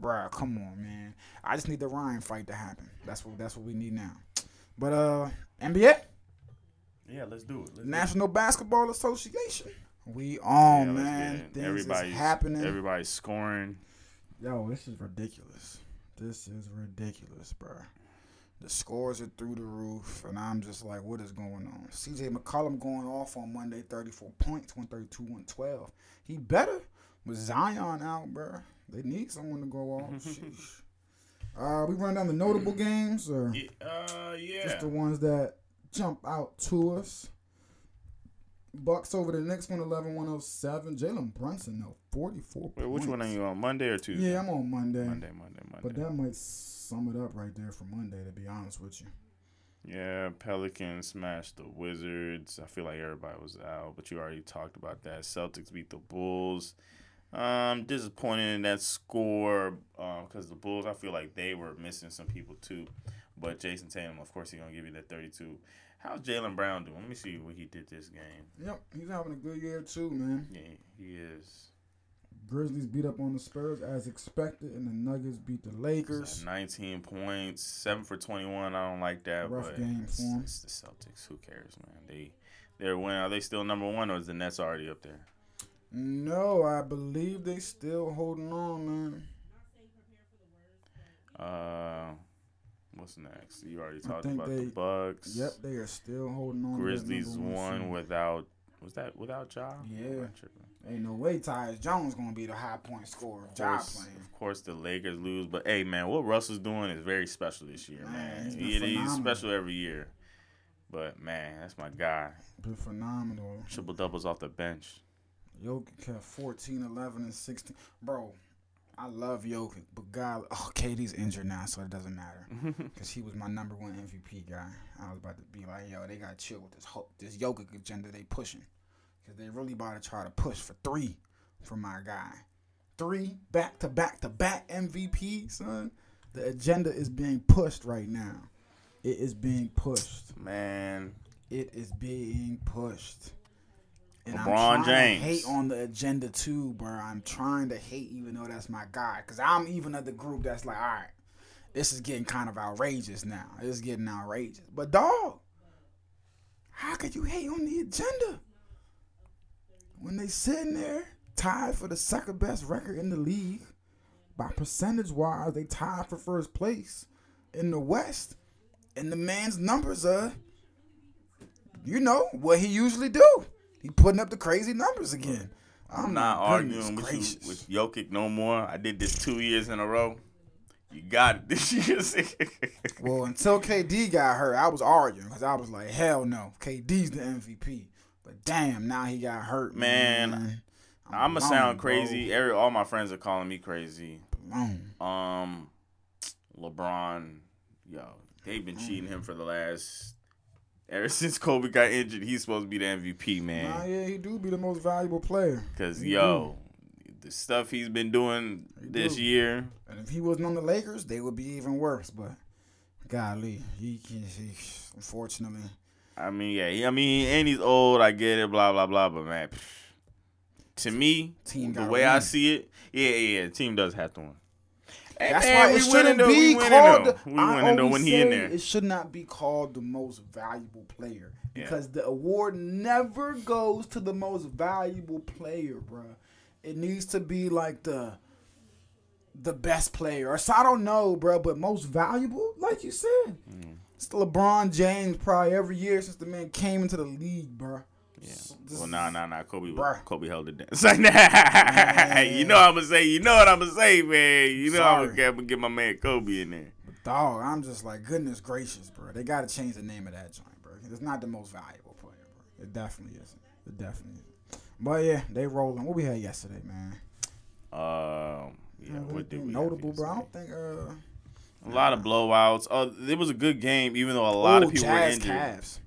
Bruh, come on, man. I just need the Ryan fight to happen. That's what that's what we need now. But uh NBA, Yeah, let's do it. Let's do it. National Basketball Association. We on, Yeah, man. Things everybody's is happening. Everybody's scoring. Yo, this is ridiculous. This is ridiculous, bro. The scores are through the roof, and I'm just like, what is going on? CJ McCollum going off on Monday, 34 points, 132, 112. He better with Zion out, bro. They need someone to go off. Sheesh. Uh, we run down the notable games, or Yeah, uh, yeah. just the ones that jump out to us. Bucks over the next one, 11 107. Jalen Brunson, though, 44 Wait, which one are you on? Monday or Tuesday? Yeah, I'm on Monday. Monday, Monday, Monday. But that might sum it up right there for Monday, to be honest with you. Yeah, Pelicans smashed the Wizards. I feel like everybody was out, but you already talked about that. Celtics beat the Bulls. Um, disappointed in that score because the Bulls. I feel like they were missing some people too. But Jayson Tatum, of course, he's gonna give you that thirty-two. How's Jaylen Brown doing? Let me see what he did this game. Yep, he's having a good year too, man. Yeah, he is. Grizzlies beat up on the Spurs as expected, and the Nuggets beat the Lakers. Nineteen points, seven for twenty-one. I don't like that. Rough but game it's, it's the Celtics. Who cares, man? They they're winning. Are they still number one, or is the Nets already up there? No, I believe they still holding on, man. Uh, what's next? You already talked about they- the Bucks. Yep, they are still holding on. Grizzlies one won without. Was that without Ja? Yeah. Am I tripping? Ain't no way Tyus Jones gonna be the high point scorer. Of course, playing. of course, the Lakers lose, but hey, man, what Russell's doing is very special this year, Man, man. He- he's special every year, but man, that's my guy. Been phenomenal. Triple doubles off the bench. Jokic had 14, 11, and 16. Bro, I love Jokic, but God, oh, KD's injured now, so it doesn't matter. Because he was my number one MVP guy. I was about to be like, yo, they got to chill with this ho- this Jokic agenda they pushing. Because they really about to try to push for three for my guy. Three back to back to back MVP, son. The agenda is being pushed right now. It is being pushed. Man, It is being pushed. And LeBron James. Hate on the agenda too, bro. I'm trying to hate even though that's my guy. Cause I'm even of the group that's like, all right, this is getting kind of outrageous now. It's getting outrageous. But dog, how could you hate on the agenda? When they sitting there tied for the second best record in the league, by percentage wise, they tied for first place in the West. And the man's numbers are you know what he usually do. He putting up the crazy numbers again. I'm my not arguing with gracious. you with Jokic no more. I did this two years in a row. You got it this year. Well, until KD got hurt, I was arguing because I was like, hell no, KD's the MVP. But damn, now he got hurt, Man, man. I'm gonna sound bro. crazy. Every all my friends are calling me crazy. Um, LeBron, yo, they've been cheating him for the last. Ever since Kobe got injured, he's supposed to be the MVP, Nah, man. yeah, he do be the most valuable player. Cause he yo, the stuff he's been doing this do. year, And if he wasn't on the Lakers, they would be even worse. But golly, he can. He, unfortunately, I mean, yeah, he- I mean, and he's old. I get it, blah blah blah. But man, pff, to me, Team the way I see it, yeah, yeah, yeah, team does have to win. Hey, That's man, why it shouldn't be We called. the- We I though always when he in there. It should not be called the most valuable player Yeah. because the award never goes to the most valuable player, bruh. It needs to be like the the best player, so I don't know, bruh. But most valuable, like you said, Mm. it's the LeBron James probably every year since the man came into the league, bruh. Yeah. This Well, nah, nah, nah. Kobe, Bruh. Kobe held it down. It's like, nah. you know I'm gonna say. You know what I'm gonna say, man. You know I'm Sorry. gonna, I'm gonna get my man Kobe in there. Dog, I'm just like, goodness gracious, bro. They got to change the name of that joint, bro. It's not the most valuable player, bro. It definitely isn't. It definitely isn't. But yeah, they rolling. What we had yesterday, man. Um, yeah. Uh, What did we notable, bro? I don't think. Uh, A lot of blowouts. Oh, it was a good game, even though a lot Ooh, of people Jazz were injured. Cavs.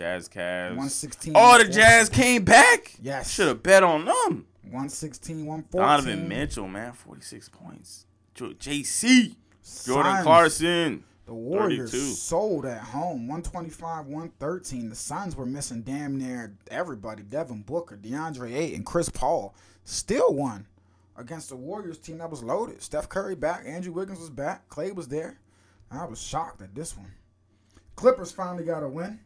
Jazz Cavs. 116. Oh, the Jazz came back. Yes. Should have bet on them. 116, 114. Donovan Mitchell, man, 46 points. JC, Jordan Suns. Clarkson. The Warriors 32. sold at home, 125, 113. The Suns were missing damn near everybody. Devin Booker, DeAndre Ayton, Chris Paul. Still won against the Warriors team that was loaded. Steph Curry back, Andrew Wiggins was back, Clay was there. I was shocked at this one. Clippers finally got a win.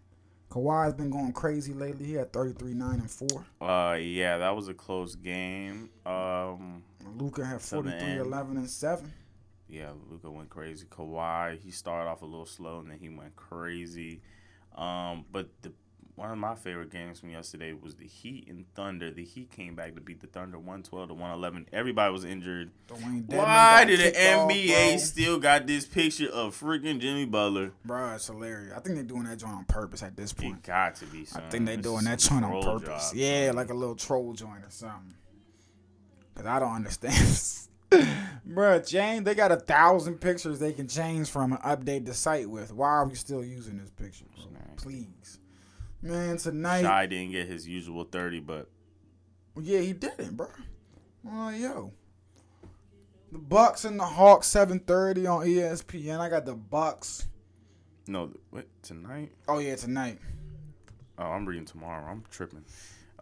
Kawhi's been going crazy lately. He had 33, 9, and 4. Uh, yeah, that was a close game. Um, Luka had To 43, end. 11, and 7. yeah, Luka went crazy. Kawhi, he started off a little slow and then he went crazy. Um, but the one of my favorite games from yesterday was the Heat and Thunder. The Heat came back to beat the Thunder 112 to 111. Everybody was injured. Why did the kicked off, NBA still got this picture of freaking Jimmy Butler? Bro, it's hilarious. I think they're doing that joint on purpose at this point. It got to be. I think they're doing that joint on purpose. job, yeah, son. like a little troll joint or something. Cause I don't understand. Bruh, James, they got a thousand pictures they can change from and update the site with. Why are we still using this picture? Please. Man, tonight. Shai didn't get his usual 30, but Yeah, he didn't, bro. Oh, yo. The Bucks and the Hawks, 7:30 on ESPN. I got the Bucks. no, what, tonight? Oh yeah, tonight. Oh, I'm reading tomorrow. I'm tripping.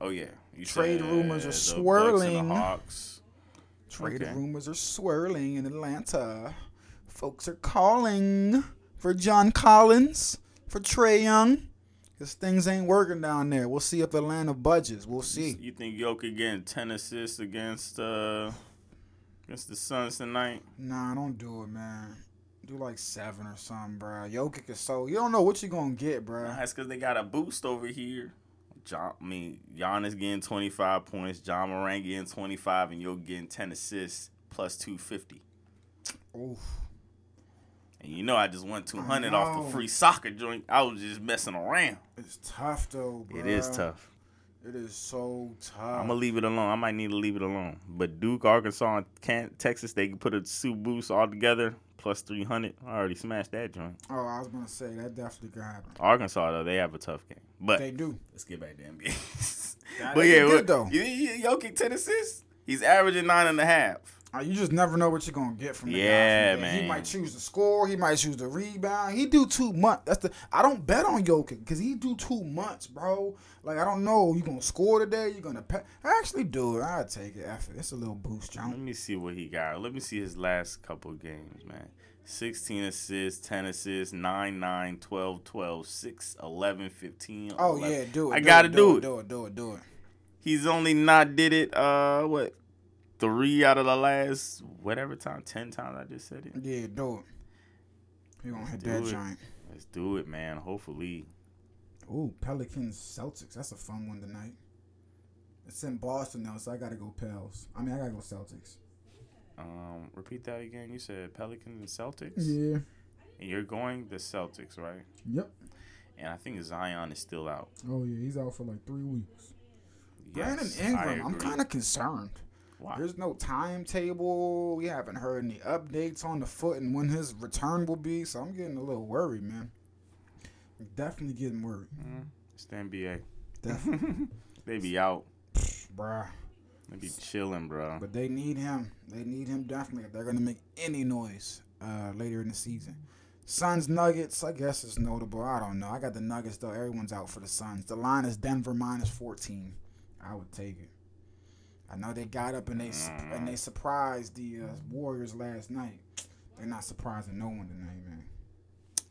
Oh yeah, you Trade rumors are the Bucks and swirling. The Hawks. Trade Okay. rumors are swirling in Atlanta. Folks are calling for John Collins, for Trae Young, because things ain't working down there. We'll see if Atlanta budges. We'll see. You think Jokic getting ten assists against uh against the Suns tonight? Nah, don't do it, man. Do like seven or something, bro. Jokic is so you don't know what you gonna get, bro. That's because they got a boost over here. John, I mean, Giannis getting 25 points, John Moran getting 25, and you're getting 10 assists plus 250. Oof. And you know I just won 200 off the free soccer joint. I was just messing around. It's tough though, bro. It is tough. It is so tough. I'm gonna leave it alone. I might need to leave it alone. But Duke, Arkansas, and Texas, they can put a super boost all together plus 300. I already smashed that joint. Oh, I was gonna say that definitely could happen. Arkansas though, they have a tough game. But They do. let's get back to NBA. But yeah, good, though. Jokic ten assists. He's averaging nine and a half. Uh, you just never know what you're gonna get from the guy Yeah, from there. He might choose to score. He might choose to rebound. He do too much. That's the. I don't bet on Jokic because he do too much, bro. Like I don't know. You gonna score today? You gonna? Pe- I actually do it. I take it. After It's a little boost, John. Let me see what he got. Let me see his last couple games, man. 16 assists, 10 assists, 9, 9, 12, 12, 6, 11, 15. Oh 11. yeah, do it. I do gotta it, do it. it. Do it. Do it. Do it. He's only not did it, uh, what, three out of the last, whatever time, 10 times I just said it. Yeah, do it. He gonna hit that it. giant. Let's do it, man. Hopefully. Ooh, Pelicans Celtics. That's a fun one tonight. It's in Boston now, so I gotta go Pels. I mean, I gotta go Celtics. Um, repeat that again. You said Pelicans and Celtics? Yeah. And you're going the Celtics, right? Yep. And I think Zion is still out. Oh yeah, he's out for like three weeks. Brandon Yes, I Ingram, I'm kind of concerned. Why? There's no timetable. We haven't heard any updates on the foot and when his return will be, so I'm getting a little worried, man. Definitely getting worried. Mm, it's the NBA. Definitely, They be out. bruh. They be chilling, bro. But they need him. They need him definitely. if They're gonna make any noise uh, later in the season. Suns Nuggets, I guess is notable. I don't know. I got the Nuggets though. Everyone's out for the Suns. The line is Denver minus 14. I would take it. I know they got up and they and they surprised the uh, Warriors last night. They're not surprising no one tonight, man.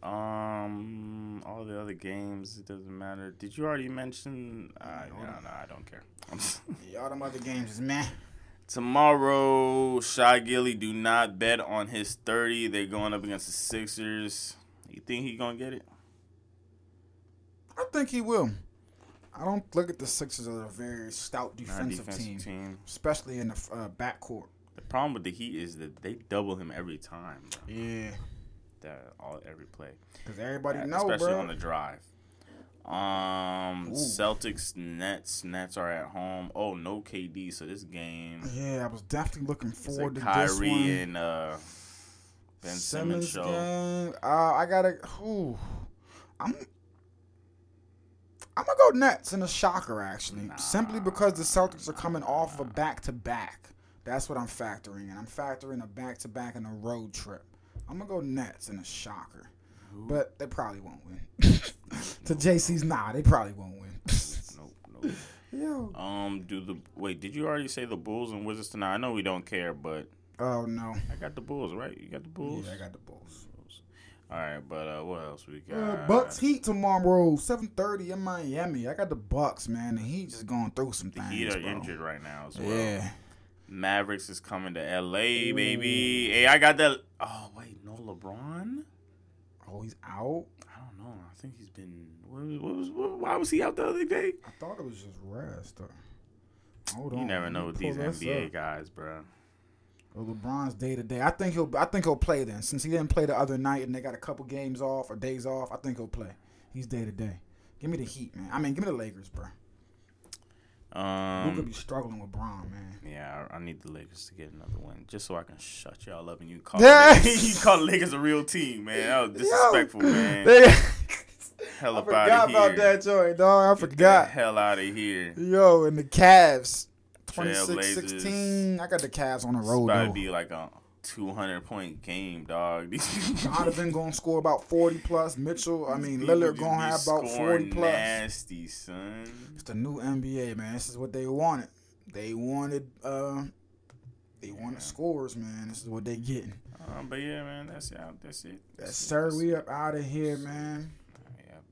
Um, all the other games, it doesn't matter. Did you already mention? Uh, no, no, I don't care. Yeah, all them other games is meh. Tomorrow, Shai Gilly, do not bet on his 30. They're going up against the Sixers. You think he gonna get it? I think he will. I don't look at the Sixers as a very stout defensive, defensive team, team. especially in the uh, backcourt. The problem with the Heat is that they double him every time. Bro. Yeah, That all every play. because everybody Yeah, know, especially bro. on the drive. Um, Ooh. Celtics, Nets, Nets are at home. Oh, no KD, so this game Yeah, I was definitely looking forward to this Kyrie one. and uh, Ben Simmons, show. game. Uh, I gotta. Ooh, I'm. I'm gonna go Nets in a shocker, actually, simply because the Celtics are coming off of a back to back. That's what I'm factoring in. I'm factoring a back to back and a road trip. I'm gonna go Nets in a shocker, but they probably won't win. to JC's nah, they probably won't win. Nope, nope. Yo. Um, do the wait? Did you already say the Bulls and Wizards tonight? I know we don't care, but Oh no. I got the Bulls right. You got the Bulls. Yeah, I got the Bulls. All right, but uh, what else we got? Uh, Bucks Heat tomorrow, seven thirty in Miami. I got the Bucks, man. The Heat just going through some things. The. Heat are bro. injured right now as well. Yeah. Mavericks is coming to LA, baby. Hey, I got that. Oh wait, no LeBron. Oh, he's out. I don't know. I think he's been. What was, what was, what, why was he out the other day? I thought it was just rest. Hold You on. never know with these NBA up. guys, bro. Well, LeBron's day to day. I think he'll. I think he'll play then. Since he didn't play the other night and they got a couple games off or days off, I think he'll play. He's day to day. Give me the Heat, man. I mean, give me the Lakers, bro. Luka Um, be struggling with Bron, man. yeah, I, I need the Lakers to get another win just so I can shut y'all up and you call Yeah. the Lakers, you call the Lakers a real team, man. That was disrespectful, man. They- Hell I forgot about that joint, dog. I Get the forgot. hell out of here. Yo, and the Cavs, Trailblazers. 26-16. I got the Cavs on the road. It's about to be like a 200 point game, dog. Donovan gonna score about 40 plus. Mitchell, I mean, Lillard gonna have about 40 plus. Nasty, son. It's the new NBA, man. This is what they wanted. They wanted, uh, they wanted scores, man. This is what they getting. Um, but yeah, man, that's yeah, that's it. That's it. sir. We up out of here, man.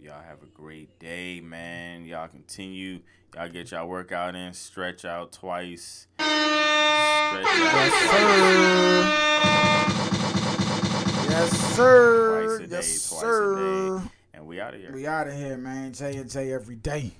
Y'all have a great day, man. Y'all continue. Y'all get y'all workout in. Stretch out twice. Stretch out Yes, sir. Yes, sir. Twice a day, yes, twice a day. And we out of here. We out of here, man. J and J every day.